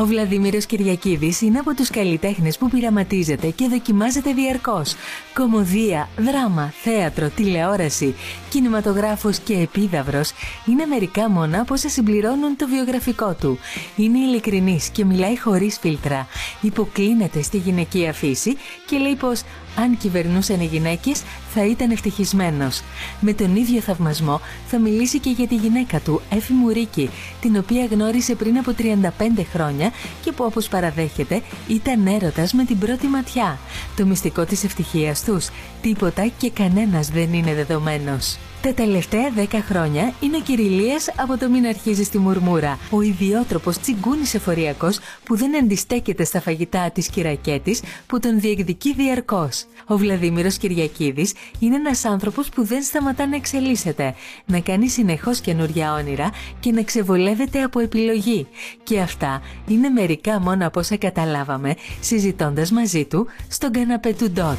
Ο Βλαδίμηρος Κυριακίδης είναι από τους καλλιτέχνες που πειραματίζεται και δοκιμάζεται διαρκώς. Κομωδία, δράμα, θέατρο, τηλεόραση, κινηματογράφος και επίδαυρος είναι μερικά μόνα από όσα συμπληρώνουν το βιογραφικό του. Είναι ειλικρινής και μιλάει χωρίς φίλτρα. Υποκλίνεται στη γυναικεία φύση και λέει πως αν κυβερνούσαν οι γυναίκες θα ήταν ευτυχισμένος. Με τον ίδιο θαυμασμό θα μιλήσει και για τη γυναίκα του, Έφη Μουρίκη, την οποία γνώρισε πριν από 35 χρόνια και που όπως παραδέχεται ήταν έρωτας με την πρώτη ματιά. Το μυστικό της ευτυχίας τους, τίποτα και κανένας δεν είναι δεδομένος. Τα τελευταία 10 χρόνια είναι ο Κυριλίας από το μην αρχίζεις στη μουρμούρα. Ο ιδιότροπος τσιγκούνης εφοριακός που δεν αντιστέκεται στα φαγητά της κυρακέτης που τον διεκδικεί διαρκώς. Ο Βλαδίμηρος Κυριακίδης είναι ένας άνθρωπος που δεν σταματά να εξελίσσεται, να κάνει συνεχώς καινούρια όνειρα και να ξεβολεύεται από επιλογή. Και αυτά είναι μερικά μόνο από όσα καταλάβαμε συζητώντας μαζί του στον καναπέ του Ντότ.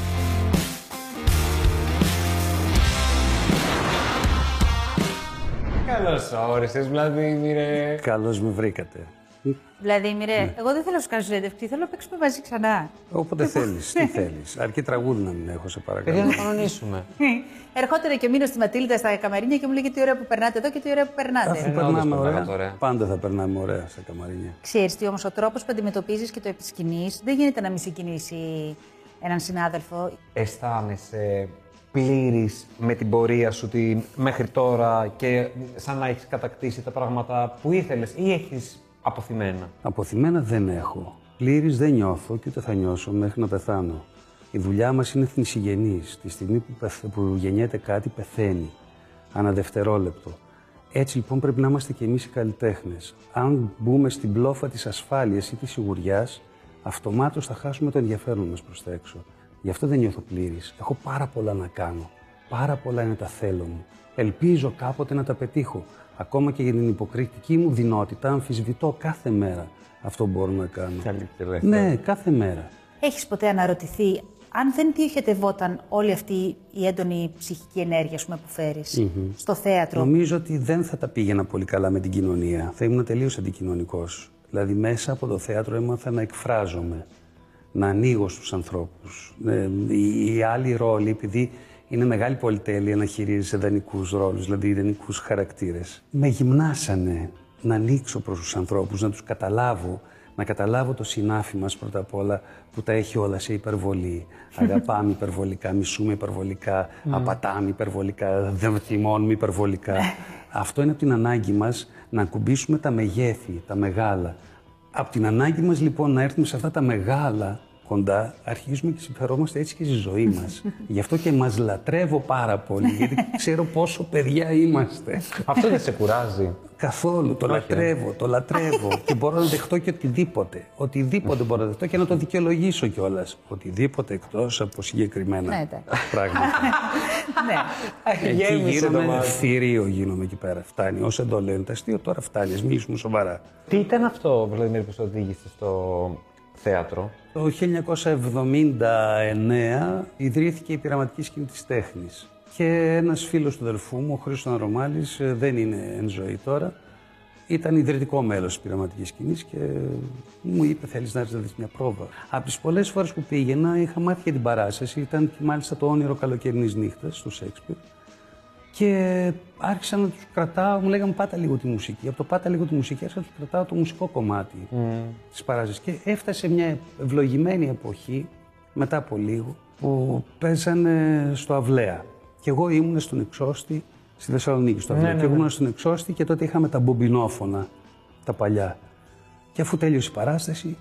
Καλώς όρισες, Βλαδίμηρε. Καλώς με βρήκατε. Βλαδίμηρε, ναι. εγώ δεν θέλω να σου κάνω συνέντευξη, θέλω να παίξουμε μαζί ξανά. Όποτε θέλεις, τι θέλεις. Αρκεί τραγούδι να μην έχω, σε παρακαλώ. Για να κανονίσουμε. Ερχόταν και ο Μήνο στη Ματίλda στα καμαρίνια και μου λέγε τι ωραία που περνάτε εδώ και τι ωραία που περνάτε. Αφού περνάμε ωραία. ωραία. Πάντα θα περνάμε ωραία στα καμαρίνια. Ξέρεις τι όμως ο τρόπος που αντιμετωπίζεις και το επισκηνείς δεν γίνεται να μην συγκινήσει έναν συνάδελφο. Αισθάνεσαι πλήρη με την πορεία σου τη, μέχρι τώρα και σαν να έχεις κατακτήσει τα πράγματα που ήθελες ή έχεις αποθυμένα; Αποθυμένα δεν έχω. Πλήρη δεν νιώθω και ούτε θα νιώσω μέχρι να πεθάνω. Η δουλειά μας είναι θνησιγενής. Τη στιγμή που, πεθ... που γεννιέται κάτι, πεθαίνει. Ανά δευτερόλεπτο. Έτσι λοιπόν πρέπει να είμαστε κι εμείς οι καλλιτέχνες. Αν μπούμε στην πλόφα της ασφάλειας ή της σιγουριάς, αυτομάτως θα χάσουμε το ενδιαφέρον μας προς τα έξω. Γι' αυτό δεν νιώθω πλήρης. Έχω πάρα πολλά να κάνω. Πάρα πολλά είναι τα θέλω μου. Ελπίζω κάποτε να τα πετύχω. Ακόμα και για την υποκριτική μου δυνότητα, αμφισβητώ κάθε μέρα αυτό που μπορώ να κάνω. Καλύτερα. Ναι, κάθε μέρα. Έχεις ποτέ αναρωτηθεί αν δεν διοχετευόταν όλη αυτή η έντονη ψυχική ενέργεια που φέρεις στο θέατρο; Νομίζω ότι δεν θα τα πήγαινα πολύ καλά με την κοινωνία. Θα ήμουν τελείως αντικοινωνικός. Δηλαδή, μέσα από το θέατρο έμαθα να εκφράζομαι να ανοίγω στους ανθρώπους. Ε, οι, οι άλλοι ρόλοι, επειδή είναι μεγάλη πολυτέλεια να χειρίζεσαι δανεικού ρόλους, δηλαδή ιδανικούς χαρακτήρες, με γυμνάσανε να ανοίξω προς τους ανθρώπους, να τους καταλάβω, να καταλάβω το συνάφι μας πρώτα απ' όλα που τα έχει όλα σε υπερβολή. Αγαπάμε υπερβολικά, μισούμε υπερβολικά, mm. απατάμε υπερβολικά, δεν θυμώνουμε υπερβολικά. Αυτό είναι από την ανάγκη μας να ακουμπήσουμε τα μεγέθη, τα μεγάλα. Από την ανάγκη μας λοιπόν να έρθουμε σε αυτά τα μεγάλα κοντά, αρχίζουμε και συμφερόμαστε έτσι και στη ζωή μας. Γι' αυτό και μας λατρεύω πάρα πολύ, γιατί ξέρω πόσο παιδιά είμαστε. Αυτό δεν σε κουράζει; Καθόλου. Το λατρεύω, το λατρεύω. και μπορώ να δεχτώ και οτιδήποτε. Οτιδήποτε μπορώ να δεχτώ και να το δικαιολογήσω κιόλας. Οτιδήποτε εκτός από συγκεκριμένα ναι, πράγματα. ναι. Εκεί γίνομαι θηρίο, γίνομαι εκεί πέρα. Φτάνει. Όσο εδώ λένε τα αστείο, τώρα φτάνει. Α μιλήσουμε σοβαρά. Τι ήταν αυτό, Βλαδιμίρ, που σε οδήγησε στο θέατρο. Το 1979 ιδρύθηκε η πειραματική σκηνή της τέχνης. Και ένας φίλος του αδελφού μου, ο Χρήστος Ανδρομάλης, ε, δεν είναι εν ζωή τώρα, ήταν ιδρυτικό μέλος της πειραματικής σκηνής και μου είπε θέλεις να έρθεις να δεις μια πρόβα. Από τις πολλές φορές που πήγαινα είχα μάθει για την παράσταση, ήταν και μάλιστα το όνειρο καλοκαιρινής νύχτας του Σέξπιρ και άρχισα να τους κρατάω, μου λέγανε πάτα λίγο τη μουσική. Από το πάτα λίγο τη μουσική άρχισα να τους κρατάω το μουσικό κομμάτι mm. της παράσταση. Και έφτασε μια ευλογημένη εποχή, μετά από λίγο, που παίζανε στο Αυλαία. Και εγώ ήμουν στον Εξώστη, στη Θεσσαλονίκη, στο Αυλαία. Ναι, ναι, και εγώ ήμουν ναι. στον Εξώστη και τότε είχαμε τα μπομπινόφωνα, τα παλιά. Και αφού τέλειωσε η παράσταση,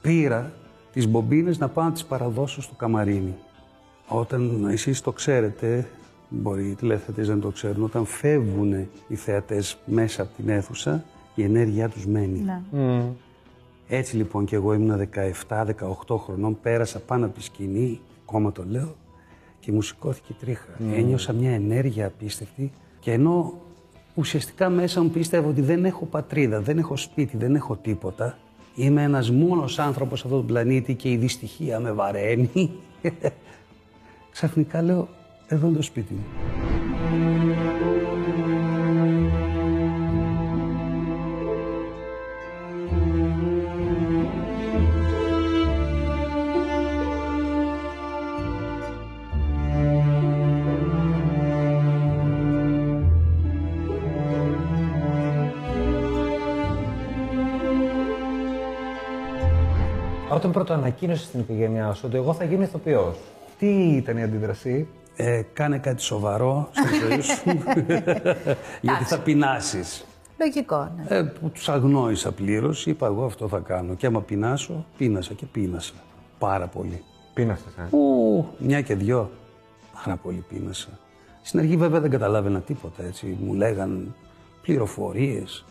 πήρα τις μπομπίνες να πάω να τις παραδώσω στο καμαρίνι. Όταν εσείς το ξέρετε, μπορεί οι τηλεθεατές να το ξέρουν, όταν φεύγουν οι θεατές μέσα από την αίθουσα, η ενέργειά τους μένει. Ναι. Έτσι λοιπόν και εγώ ήμουν 17-18 χρονών, πέρασα πάνω από τη σκηνή, ακόμα το λέω, και μου σηκώθηκε τρίχα. Mm. Ένιωσα μια ενέργεια απίστευτη και ενώ ουσιαστικά μέσα μου πίστευα ότι δεν έχω πατρίδα, δεν έχω σπίτι, δεν έχω τίποτα, είμαι ένας μόνος άνθρωπος σε αυτόν τον πλανήτη και η δυστυχία με βαραίνει. Ξαφνικά λέω, εδώ είναι το σπίτι μου. Όταν πρώτο ανακοίνωσε στην οικογένειά σου ότι εγώ θα γίνω ηθοποιός, τι ήταν η αντίδρασή, ε, κάνε κάτι σοβαρό στη ζωή σου, γιατί θα πεινάσεις. Λογικό, ναι. Ε, που τους αγνόησα πλήρως, είπα εγώ αυτό θα κάνω. Και άμα πεινάσω, πείνασα και πείνασα. Πάρα πολύ. Πείνασες, ε; Ου, μια και δυο. Πάρα πολύ πείνασα. Στην αρχή βέβαια δεν καταλάβαινα τίποτα, έτσι. Μου λέγαν πληροφορίες.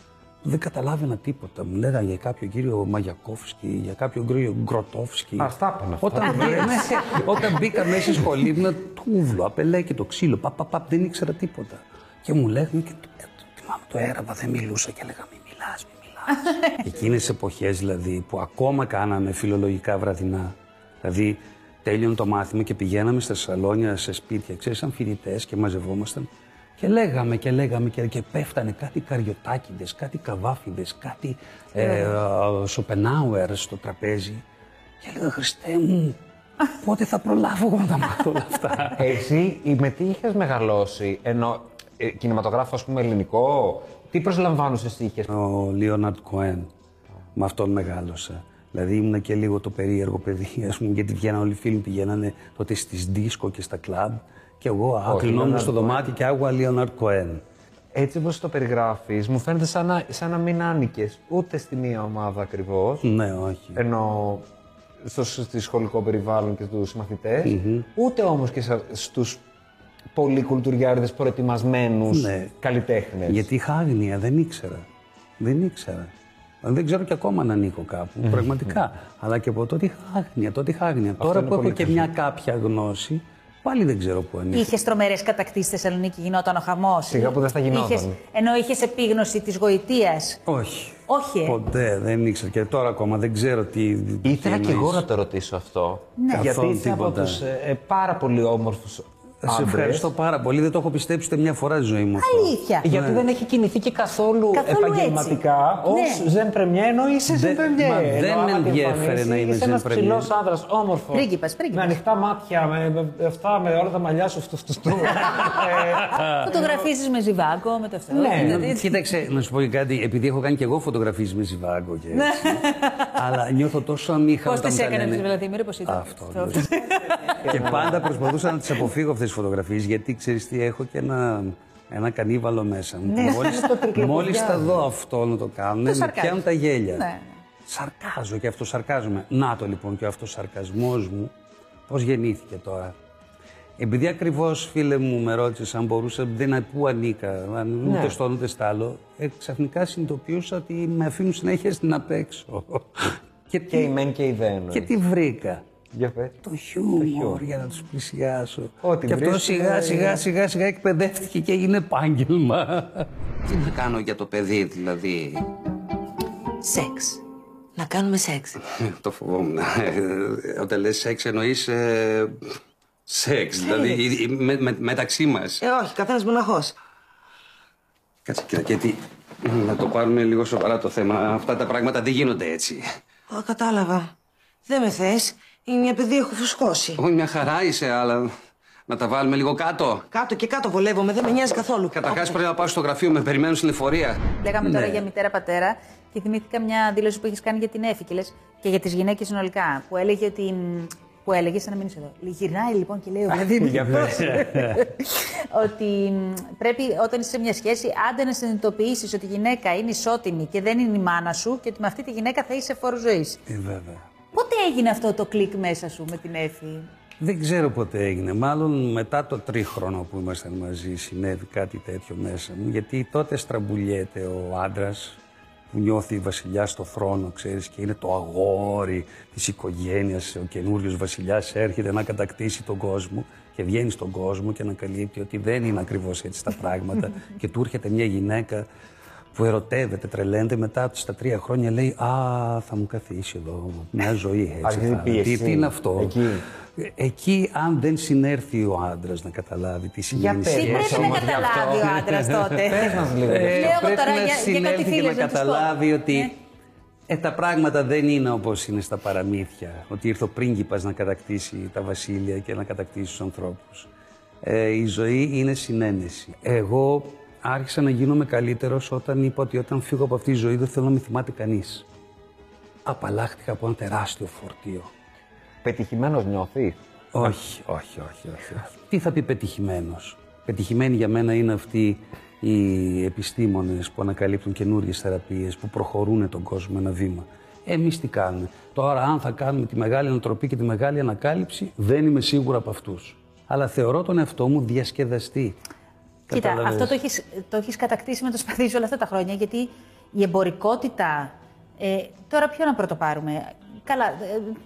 Δεν καταλάβαινα τίποτα. Μου λέγανε για κάποιο κύριο Μαγιακόφσκι, για κάποιο κύριο Γκροτόφσκι. Αυτά είπαν αυτά. Όταν, μπήκα, όταν μπήκα μέσα στη σχολή ήμουν τούβλο, απελέκι το ξύλο, παπ, παπ, παπ, δεν ήξερα τίποτα. Και μου λέγανε και το, ε, το, θυμάμαι το έραβα, δεν μιλούσα και έλεγα μη μιλάς, μη μιλάς. Εκείνες τις εποχές δηλαδή που ακόμα κάναμε φιλολογικά βραδινά. Δηλαδή τέλειωνε το μάθημα και πηγαίναμε στα σαλόνια, σε σπίτια, ξέρεις, σαν φοιτητές και μαζευόμασταν και λέγαμε και λέγαμε και, και πέφτανε κάτι καριωτάκιδες, κάτι καβάφιδες, κάτι ε, Σοπενάουερ στο τραπέζι. Και έλεγα, Χριστέ μου, πότε θα προλάβω εγώ να τα μάθω όλα αυτά; Εσύ με τι είχες μεγαλώσει, ενώ ε, κινηματογράφος, ας πούμε, ελληνικό, τι προσλαμβάνουσε εσύ είχες. Ο Λίοναρτ Κοέν, με αυτόν μεγάλωσα. Δηλαδή ήμουν και λίγο το περίεργο παιδί, ας πούμε, γιατί βγαίναν όλοι οι φίλοι πηγαίνανε τότε στις δίσκο και στα κλαμπ. Και εγώ άκλεινόμουν στο δωμάτιο και άκουγα Λίοναρτ Κοέν. Έτσι όπως το περιγράφεις, μου φαίνεται σαν να, σαν να μην άνοικες ούτε στη μία ομάδα ακριβώς. Ναι, όχι. Ενώ στο στη σχολικό περιβάλλον και στους μαθητες ούτε όμως και σα- στους πολύ κουλτουριάριδες προετοιμασμένους Ναι. καλλιτέχνες. Γιατί είχα άγνοια, δεν ήξερα. Δεν ήξερα. Δεν ξέρω και ακόμα να ανήκω κάπου, πραγματικά. Αλλά και από τότε είχα άγνοια. Τότε είχα άγνοια. Τώρα είναι που έχω πολύ και μια κάποια γνώση, πάλι δεν ξέρω πού ανήκω. Είχες τρομερές κατακτήσεις στη Θεσσαλονίκη, γινόταν ο χαμός; Σιγά που δεν θα γινόταν. Ενώ είχες επίγνωση της γοητείας; Όχι. Όχι, ε; Ποτέ δεν ήξερα. Και τώρα ακόμα δεν ξέρω τι. Ήθελα τι και εγώ εννοείς. να το ρωτήσω αυτό. Ναι. Γιατί Καθόλου είσαι από τίποτα. τους ε, ε, πάρα πολύ όμορφους Σε άντρες. ευχαριστώ πάρα πολύ. Δεν το έχω πιστέψει ούτε μια φορά στη ζωή μου. αυτό. Αλήθεια. Γιατί δεν έχει κινηθεί και καθόλου, Καθόλου επαγγελματικά ως έτσι. Ναι. ζεν πρεμιέ, ενώ είσαι ζεν Δεν- πρεμιέ. μα Ενώ δεν άμα με τη ενδιέφερε εμφανίσεις, να είμαι Είσαι ζεν ένας πρεμιέ. ψηλός άνδρας, όμορφος. Πρίγκιπας, πρίγκιπας. Με ανοιχτά μάτια, με, με αυτά, με όλα τα μαλλιά σου, φτου, φτου, φτου. Ε, Φωτογραφίζεις με ζιβάγκο, με το αυτό. Ναι, δηλαδή, Κοίταξε, να σου πω και κάτι, επειδή έχω κάνει και εγώ φωτογραφίες με ζιβάγκο και έτσι. αλλά νιώθω τόσο αμήχα Πώς όταν τις μου τα έκανες, λένε. Βλαδίμηρ, πώ ήταν. Αυτό. ναι. και πάντα προσπαθούσα να τις αποφύγω αυτές τι φωτογραφίες, γιατί ξέρεις τι, έχω και ένα, ένα κανίβαλο μέσα μου. Ναι, μόλις, το τρικλοποδιά. μόλις θα δω αυτό να το κάνουν, με σαρκάζεις. πιάνουν τα γέλια. Ναι. Σαρκάζω και αυτοσαρκάζομαι. Να το λοιπόν και ο αυτοσαρκασμός μου, πώς γεννήθηκε τώρα. Επειδή ακριβώς φίλε μου με ρώτησες αν μπορούσα, δεν είναι πού ανήκα, αν Ναι. ούτε στο ένα ούτε στο άλλο, ε, ξαφνικά συνειδητοποιούσα ότι με αφήνουν συνέχεια στην απ' έξω. και, Και η μεν και η δεν. και τι βρήκα. Για πες. Το χιούμορ για να τους πλησιάσω. Ό,τι και αυτό βρίσκεις, σιγά ε, σιγά σιγά σιγά εκπαιδεύτηκε και έγινε επάγγελμα. Τι να κάνω για το παιδί δηλαδή; Σεξ. Να κάνουμε σεξ. το φοβόμουν. Ε, Όταν λες σεξ εννοείς ε, σεξ, δηλαδή με, με- μεταξύ μας. Ε, όχι, καθένας μοναχός. Κάτσε κοίτα, γιατί να το πάρουμε λίγο σοβαρά το θέμα. Αυτά τα πράγματα δεν γίνονται έτσι. Ω, κατάλαβα. Δεν με θες. Είναι μια παιδί, έχω φουσκώσει. Όχι, μια χαρά είσαι, αλλά να τα βάλουμε λίγο κάτω. Κάτω και κάτω βολεύομαι, δεν με νοιάζει καθόλου. Καταρχάς πρέπει να πάω στο γραφείο, με περιμένουν στην εφορία. Λέγαμε τώρα Ναι. για μητέρα-πατέρα και θυμήθηκα μια δήλωση που έχεις κάνει για την Εφη και, λες, και για τις γυναίκες συνολικά. Που έλεγε ότι. μ, Που έλεγε, σαν να μην είσαι εδώ. Γυρνάει λοιπόν και λέει ο Βλαδίμηρ. Για πες. ότι μ, πρέπει όταν είσαι σε μια σχέση άντε να συνειδητοποιήσεις ότι η γυναίκα είναι ισότιμη και δεν είναι η μάνα σου και ότι με αυτή τη γυναίκα θα είσαι φόρο ζωής. Ε, βέβαια. Πότε έγινε αυτό το κλικ μέσα σου με την Εφη; Δεν ξέρω πότε έγινε. Μάλλον μετά το τρίχρονο που ήμασταν μαζί συνέβη κάτι τέτοιο μέσα μου. Γιατί τότε στραμπουλιέται ο άντρας που νιώθει βασιλιά στο θρόνο, ξέρεις, και είναι το αγόρι της οικογένειας. Ο καινούριος βασιλιάς έρχεται να κατακτήσει τον κόσμο και βγαίνει στον κόσμο και ανακαλύπτει ότι δεν είναι ακριβώς έτσι τα πράγματα και του έρχεται μια γυναίκα που ερωτεύεται, τρελαίνεται μετά στα τρία χρόνια λέει «Α, θα μου καθίσει εδώ μια ζωή έτσι». Αρχίζει θα- πίεση. Τι, τι είναι αυτό; Εκεί. Ε, Εκεί, αν δεν συνέρθει ο άντρας να καταλάβει τι σημαίνει πες Τι Yes, πρέπει να όμως γι' καταλάβει ο άντρας τότε. Πες μας λίγο. γι' αυτό. Λέω εγώ πρέπει τώρα να για- για κάτι συνέλθει και φίλες να να τους πω. καταλάβει ότι Ναι. ε, τα πράγματα δεν είναι όπως είναι στα παραμύθια. Ότι ήρθε ο πρίγκιπας να κατακτήσει τα βασίλεια και να κατακτήσει τους ανθρώπους. Ε, η ζωή είναι συνένεση. Εγώ άρχισα να γίνομαι καλύτερος όταν είπα ότι όταν φύγω από αυτή τη ζωή δεν θέλω να με θυμάται κανείς. απαλλάχτηκα από ένα τεράστιο φορτίο. Πετυχημένος νιώθεις; Όχι, όχι, όχι, όχι, όχι. Τι θα πει πετυχημένος; Πετυχημένοι για μένα είναι αυτοί οι επιστήμονες που ανακαλύπτουν καινούριες θεραπείες, που προχωρούν τον κόσμο ένα βήμα. Εμείς τι κάνουμε; Τώρα αν θα κάνουμε τη μεγάλη ανατροπή και τη μεγάλη ανακάλυψη, δεν είμαι σίγουρα από αυτούς. Αλλά θεωρώ τον εαυτό μου διασκεδαστή. Κοίτα, Κατάλαβες. αυτό το έχεις, το έχεις κατακτήσει με το σπαθί σου όλα αυτά τα χρόνια, γιατί η εμπορικότητα... Ε, τώρα ποιο να πρωτοπάρουμε. Καλά, ε,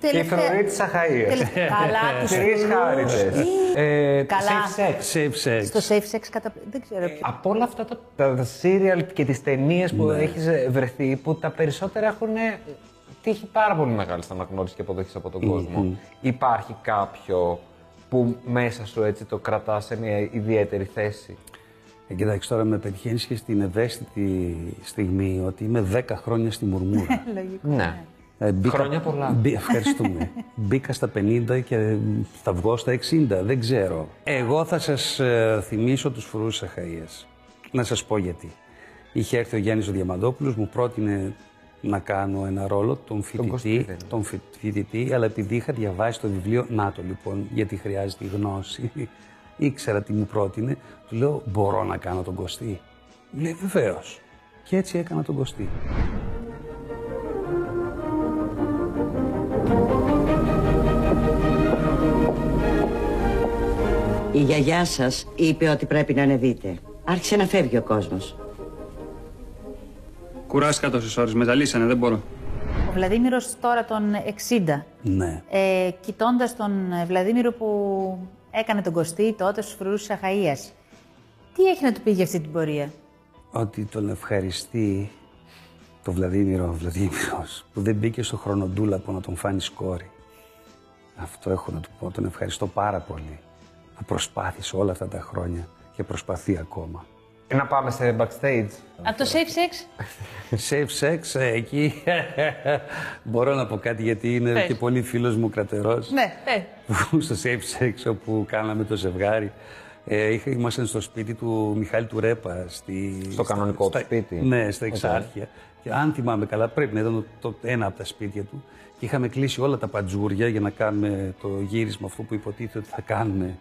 Και η τελευταία... φρουρή της Αχαΐας. Τελε- Καλά, τους Τρεις φρουρούς. χάριτες. Ε, Καλά. safe sex. Safe sex. Στο safe sex κατα... Δεν ξέρω. Από όλα αυτά τα, τα, τα serial και τις ταινίες που έχεις ε, βρεθεί, που τα περισσότερα έχουν ε, τύχει πάρα πολύ μεγάλη αναγνώριση και αποδοχή από τον κόσμο. Υπάρχει κάποιο που μέσα σου έτσι το κρατάς σε μια ιδιαίτερη θέση; Ε, κοιτάξτε, τώρα με πετυχαίνεις και στην ευαίσθητη στιγμή ότι είμαι 10 χρόνια στη μουρμούρα. Λογικό. Ναι. Ε, μπήκα- Χρόνια πολλά. μπή- ευχαριστούμε. μπήκα στα 50 και θα βγω στα 60, δεν ξέρω. Εγώ θα σας ε, θυμίσω τους φρουρούς της Αχαΐας. Να σας πω γιατί. Είχε έρθει ο Γιάννης ο Διαμαντόπουλος, μου πρότεινε να κάνω ένα ρόλο, τον Κωστή φοιτητή, δεν είναι. τον φοι- φοιτητή, αλλά επειδή είχα διαβάσει το βιβλίο, να το λοιπόν, γιατί χρειάζεται η γνώση, ήξερα τι μου πρότεινε, του λέω μπορώ να κάνω τον Κωστή. Μου λέει βεβαίως. Και έτσι έκανα τον Κωστή. Η γιαγιά σας είπε ότι πρέπει να ανεβείτε. Άρχισε να φεύγει ο κόσμος. Κουράστηκα τόσες ώρες. Με ζαλίσανε, δεν μπορώ. Ο Βλαδίμηρος τώρα των 60. Ναι. Ε, Κοιτώντας τον ε, Βλαδίμηρο που έκανε τον Κωστή τότε στους φρουρούς της Αχαΐας. Τι έχει να του πει για αυτή την πορεία; ότι τον ευχαριστεί το Βλαδίμηρο Βλαδίμηρος που δεν μπήκε στο χρονοτούλαπο να τον φάνει σκόρη. Αυτό έχω να του πω. Τον ευχαριστώ πάρα πολύ που προσπάθησε όλα αυτά τα χρόνια και προσπαθεί ακόμα. Ε, Να πάμε σε backstage. Από το safe sex; Safe sex, ε, εκεί μπορώ να πω κάτι γιατί είναι Πες. και πολύ φίλος μου κρατερός. ναι, ε. που στο safe sex όπου κάναμε το ζευγάρι. Ε, είχα, ήμασταν στο σπίτι του Μιχάλη του Ρέπα. Στη, Στο κανονικό του σπίτι. Ναι, στα Εξάρχεια. Και αν θυμάμαι καλά, πρέπει να ήταν το, το ένα από τα σπίτια του. Και είχαμε κλείσει όλα τα παντζούρια για να κάνουμε το γύρισμα αυτό που υποτίθεται ότι θα κάνουμε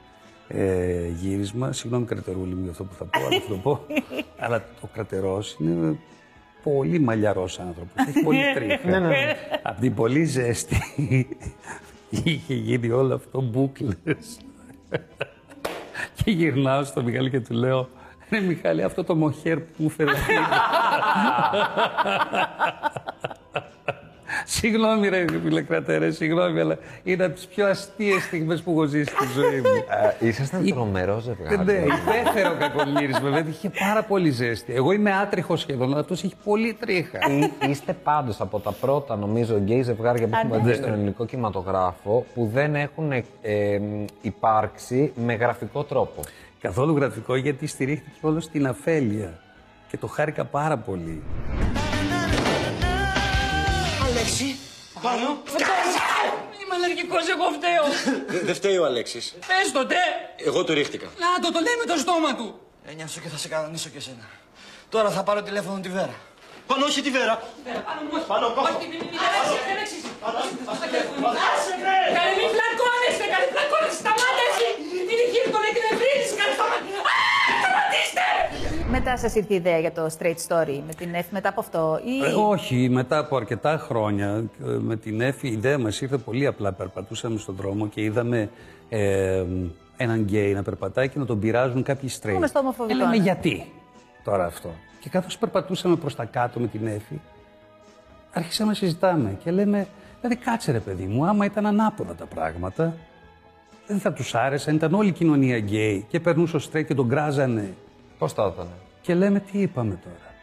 ε, γύρισμα. Συγγνώμη, κρατερούλη μου για αυτό που θα πω, αλλά θα το πω. αλλά ο κρατερός είναι πολύ μαλλιαρός άνθρωπος. Έχει πολύ τρίχα. Από την πολύ ζέστη είχε γίνει όλο αυτό μπούκλες. και γυρνάω στο Μιχάλη και του λέω Ρε Μιχάλη, αυτό το μοχέρ που μου φέρε Συγγνώμη ρε φίλε κρατέρε, συγγνώμη, αλλά είναι από τις πιο αστείες στιγμές που έχω ζήσει στη ζωή μου. Ε, ήσασταν τρομερός ζευγάρι. ναι, υπέφερε ο κακομύρης βέβαια, είχε πάρα πολύ ζέστη. Εγώ είμαι άτριχος σχεδόν, αλλά αυτός έχει πολύ τρίχα. Ή- Είστε πάντως από τα πρώτα, νομίζω, γκέι ζευγάρια που έχουμε δει στον ελληνικό κινηματογράφο που δεν έχουν ε, ε, υπάρξει με γραφικό τρόπο. Καθόλου γραφικό γιατί στηρίχθηκε όλο στην αφέλεια. Και το χάρηκα πάρα πολύ. Πάνω. Είμαι αλλεργικός, εγώ φταίω. Δεν φταίει ο Αλέξης. Πες το, τε. Εγώ του ρίχτηκα. Να το, το λέει με το στόμα του. Ένιωσα και θα σε κανονίσω και εσένα. Τώρα θα πάρω τηλέφωνο τη Βέρα. Πάνω, όχι τη Βέρα. Πάνω μου, όχι. Πάνω, πάνω. Όχι, μην μην- μην Αλέξη, δεν εξής. Καλέ, μη φλακώνεστε, καλέ, φλακώνεστε, σταμάτα εσύ. Είναι χείρι, τον εκνευρίζεις, καλέ, σταμάτα. Α, Σταματήστε! Μετά σας ήρθε η ιδέα για το straight story με την Εφ μετά από αυτό. Ή... Ε, όχι, μετά από αρκετά χρόνια ε, με την Εφη η ιδέα μας ήρθε πολύ απλά. Περπατούσαμε στον δρόμο και είδαμε ε, έναν γκέι να περπατάει και να τον πειράζουν κάποιοι straight. Πούμε στο ομοφοβικό, Και λέμε ναι. γιατί τώρα αυτό; Και καθώς περπατούσαμε προς τα κάτω με την Εφη, άρχισαμε να συζητάμε και λέμε, δηλαδή κάτσε ρε παιδί μου, άμα ήταν ανάποδα τα πράγματα, δεν θα τους άρεσαν, ήταν όλη η κοινωνία γκέι και περνούσε ο straight και τον κράζανε. Πώς θα ήταν. Και λέμε τι είπαμε τώρα;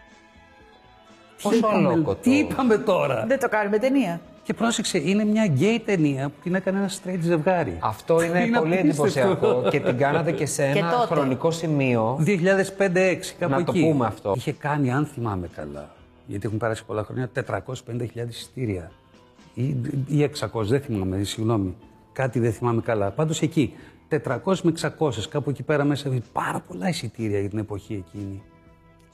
Τι Πόσο είπαμε, αλόκοτο. τι είπαμε τώρα; Δεν το κάνουμε ταινία. Και πρόσεξε, είναι μια γκέι ταινία που την έκανε ένα straight ζευγάρι. Αυτό είναι, Είναι πολύ απίστευτο. εντυπωσιακό και την κάνατε και σε Και ένα τότε. χρονικό σημείο. 2005-2006, κάπου Να το εκεί. πούμε αυτό. Είχε κάνει, αν θυμάμαι καλά, γιατί έχουν περάσει πολλά χρόνια, 450.000 εισιτήρια. Ή, ή 600, δεν θυμάμαι, συγγνώμη. Κάτι δεν θυμάμαι καλά. Πάντως εκεί, 400 με 600, κάπου εκεί πέρα μέσα, πάρα πολλά εισιτήρια για την εποχή εκείνη.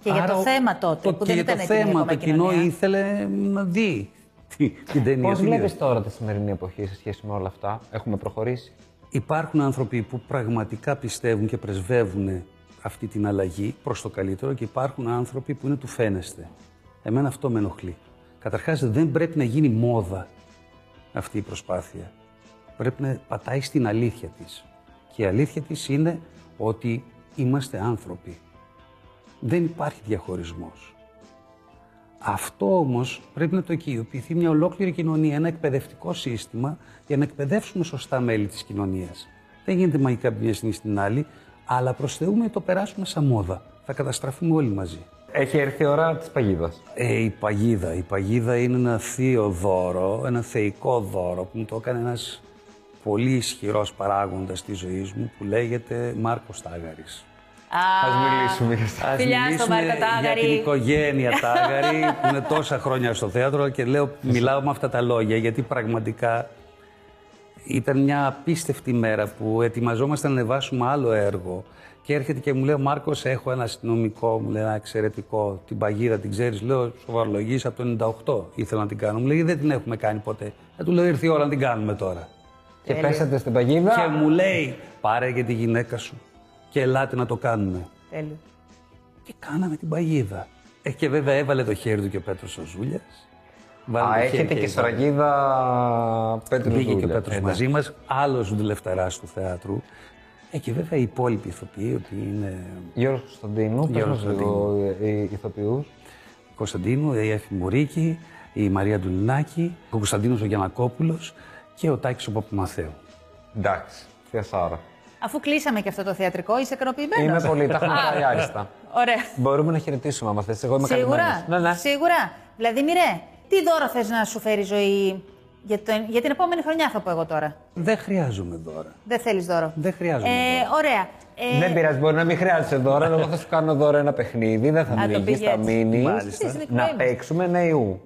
Και για Άρα, το ο- θέμα τότε, το, που και δεν για ήταν το έτοιμη θέμα, ακόμα το η κοινό κοινωνία. ήθελε να δει τη- την ταινία. Πώς την βλέπεις είδα. τώρα τη σημερινή εποχή σε σχέση με όλα αυτά, Έχουμε προχωρήσει; Υπάρχουν άνθρωποι που πραγματικά πιστεύουν και πρεσβεύουν αυτή την αλλαγή προς το καλύτερο και υπάρχουν άνθρωποι που είναι του φαίνεστε. Εμένα αυτό με ενοχλεί. Καταρχάς δεν πρέπει να γίνει μόδα αυτή η προσπάθεια. Πρέπει να πατάει στην αλήθεια της. Και η αλήθεια της είναι ότι είμαστε άνθρωποι. Δεν υπάρχει διαχωρισμός. Αυτό όμως πρέπει να το οικειοποιηθεί μια ολόκληρη κοινωνία, ένα εκπαιδευτικό σύστημα για να εκπαιδεύσουμε σωστά μέλη της κοινωνίας. Δεν γίνεται μαγικά από μια στιγμή στην άλλη, αλλά προς Θεού να το περάσουμε σαν μόδα. Θα καταστραφούμε όλοι μαζί. Έχει έρθει η ώρα της παγίδας. Ε, η παγίδα. Η παγίδα είναι ένα θείο δώρο, ένα θεϊκό δώρο που μου το έκανε ένας πολύ ισχυρός παράγοντας της ζωής μου που λέγεται Μάρκος Τάγαρης. Α μιλήσουμε για αυτά. Ας Φιλιά στο μιλήσουμε Μάρκο Τάγαρη. Για την οικογένεια Τάγαρη που είναι τόσα χρόνια στο θέατρο και λέω, μιλάω με αυτά τα λόγια γιατί πραγματικά ήταν μια απίστευτη μέρα που ετοιμαζόμασταν να ανεβάσουμε άλλο έργο και έρχεται και μου λέει ο Μάρκος έχω ένα αστυνομικό, μου λέει ένα εξαιρετικό, την παγίδα την ξέρεις, λέω σοβαρολογής από το 98 ήθελα να την κάνω, μου λέει δεν την έχουμε κάνει ποτέ. Ε, του λέω ήρθε η ώρα να την κάνουμε τώρα. Και πέσατε στην παγίδα. Και μου λέει πάρε και τη γυναίκα σου και ελάτε να το κάνουμε. Τέλειο. Και κάναμε την παγίδα. Ε, και βέβαια έβαλε το χέρι του και ο Πέτρος ο Ζούλιας. Βάλε Α, το χέρι έχετε και η Βάρα. σφραγίδα Πέτρου Μπήκε και ο Ζούλιας. Πέτρος Ε, μαζί μας, άλλος δουλευταράς του θεάτρου. Ε, και βέβαια οι υπόλοιποι ηθοποιοί, ότι είναι Γιώργος Κωνσταντίνου, πες Γιώργος μας λίγο ε, οι ηθοποιούς. Κωνσταντίνου, η Εφη Μουρίκη, η Μαρία Ντουλινάκη, ο Κωνσταντίνος ο Γιανακόπουλος και ο Τάκης ο Παπαμαθαίου. Εντάξει, θεία Σάρα. Αφού κλείσαμε και αυτό το θεατρικό, είσαι ικανοποιημένος. Είμαι πολύ, τα έχουμε πάει άριστα. Ωραία. Μπορούμε να χαιρετήσουμε άμα θες. Εγώ είμαι Σίγουρα. καλυμμένος. Ναι, ναι. Σίγουρα. Βλαδίμηρε, τι δώρο θες να σου φέρει η ζωή για, τον- για την επόμενη χρονιά, θα πω εγώ τώρα; Δεν χρειάζομαι δώρα. Δεν θέλεις δώρο. Δεν χρειάζομαι Ε, δώρα. ωραία. Ε, Δεν πειράζει, μπορεί να μην χρειάζεσαι δώρα. Εγώ θα σου κάνω δώρα ένα παιχνίδι, δεν θα Α, το μείνει, πήγε θα έτσι. μείνεις. Μάλιστα. Στην Να εκπαίδευση. παίξουμε ένα ιού.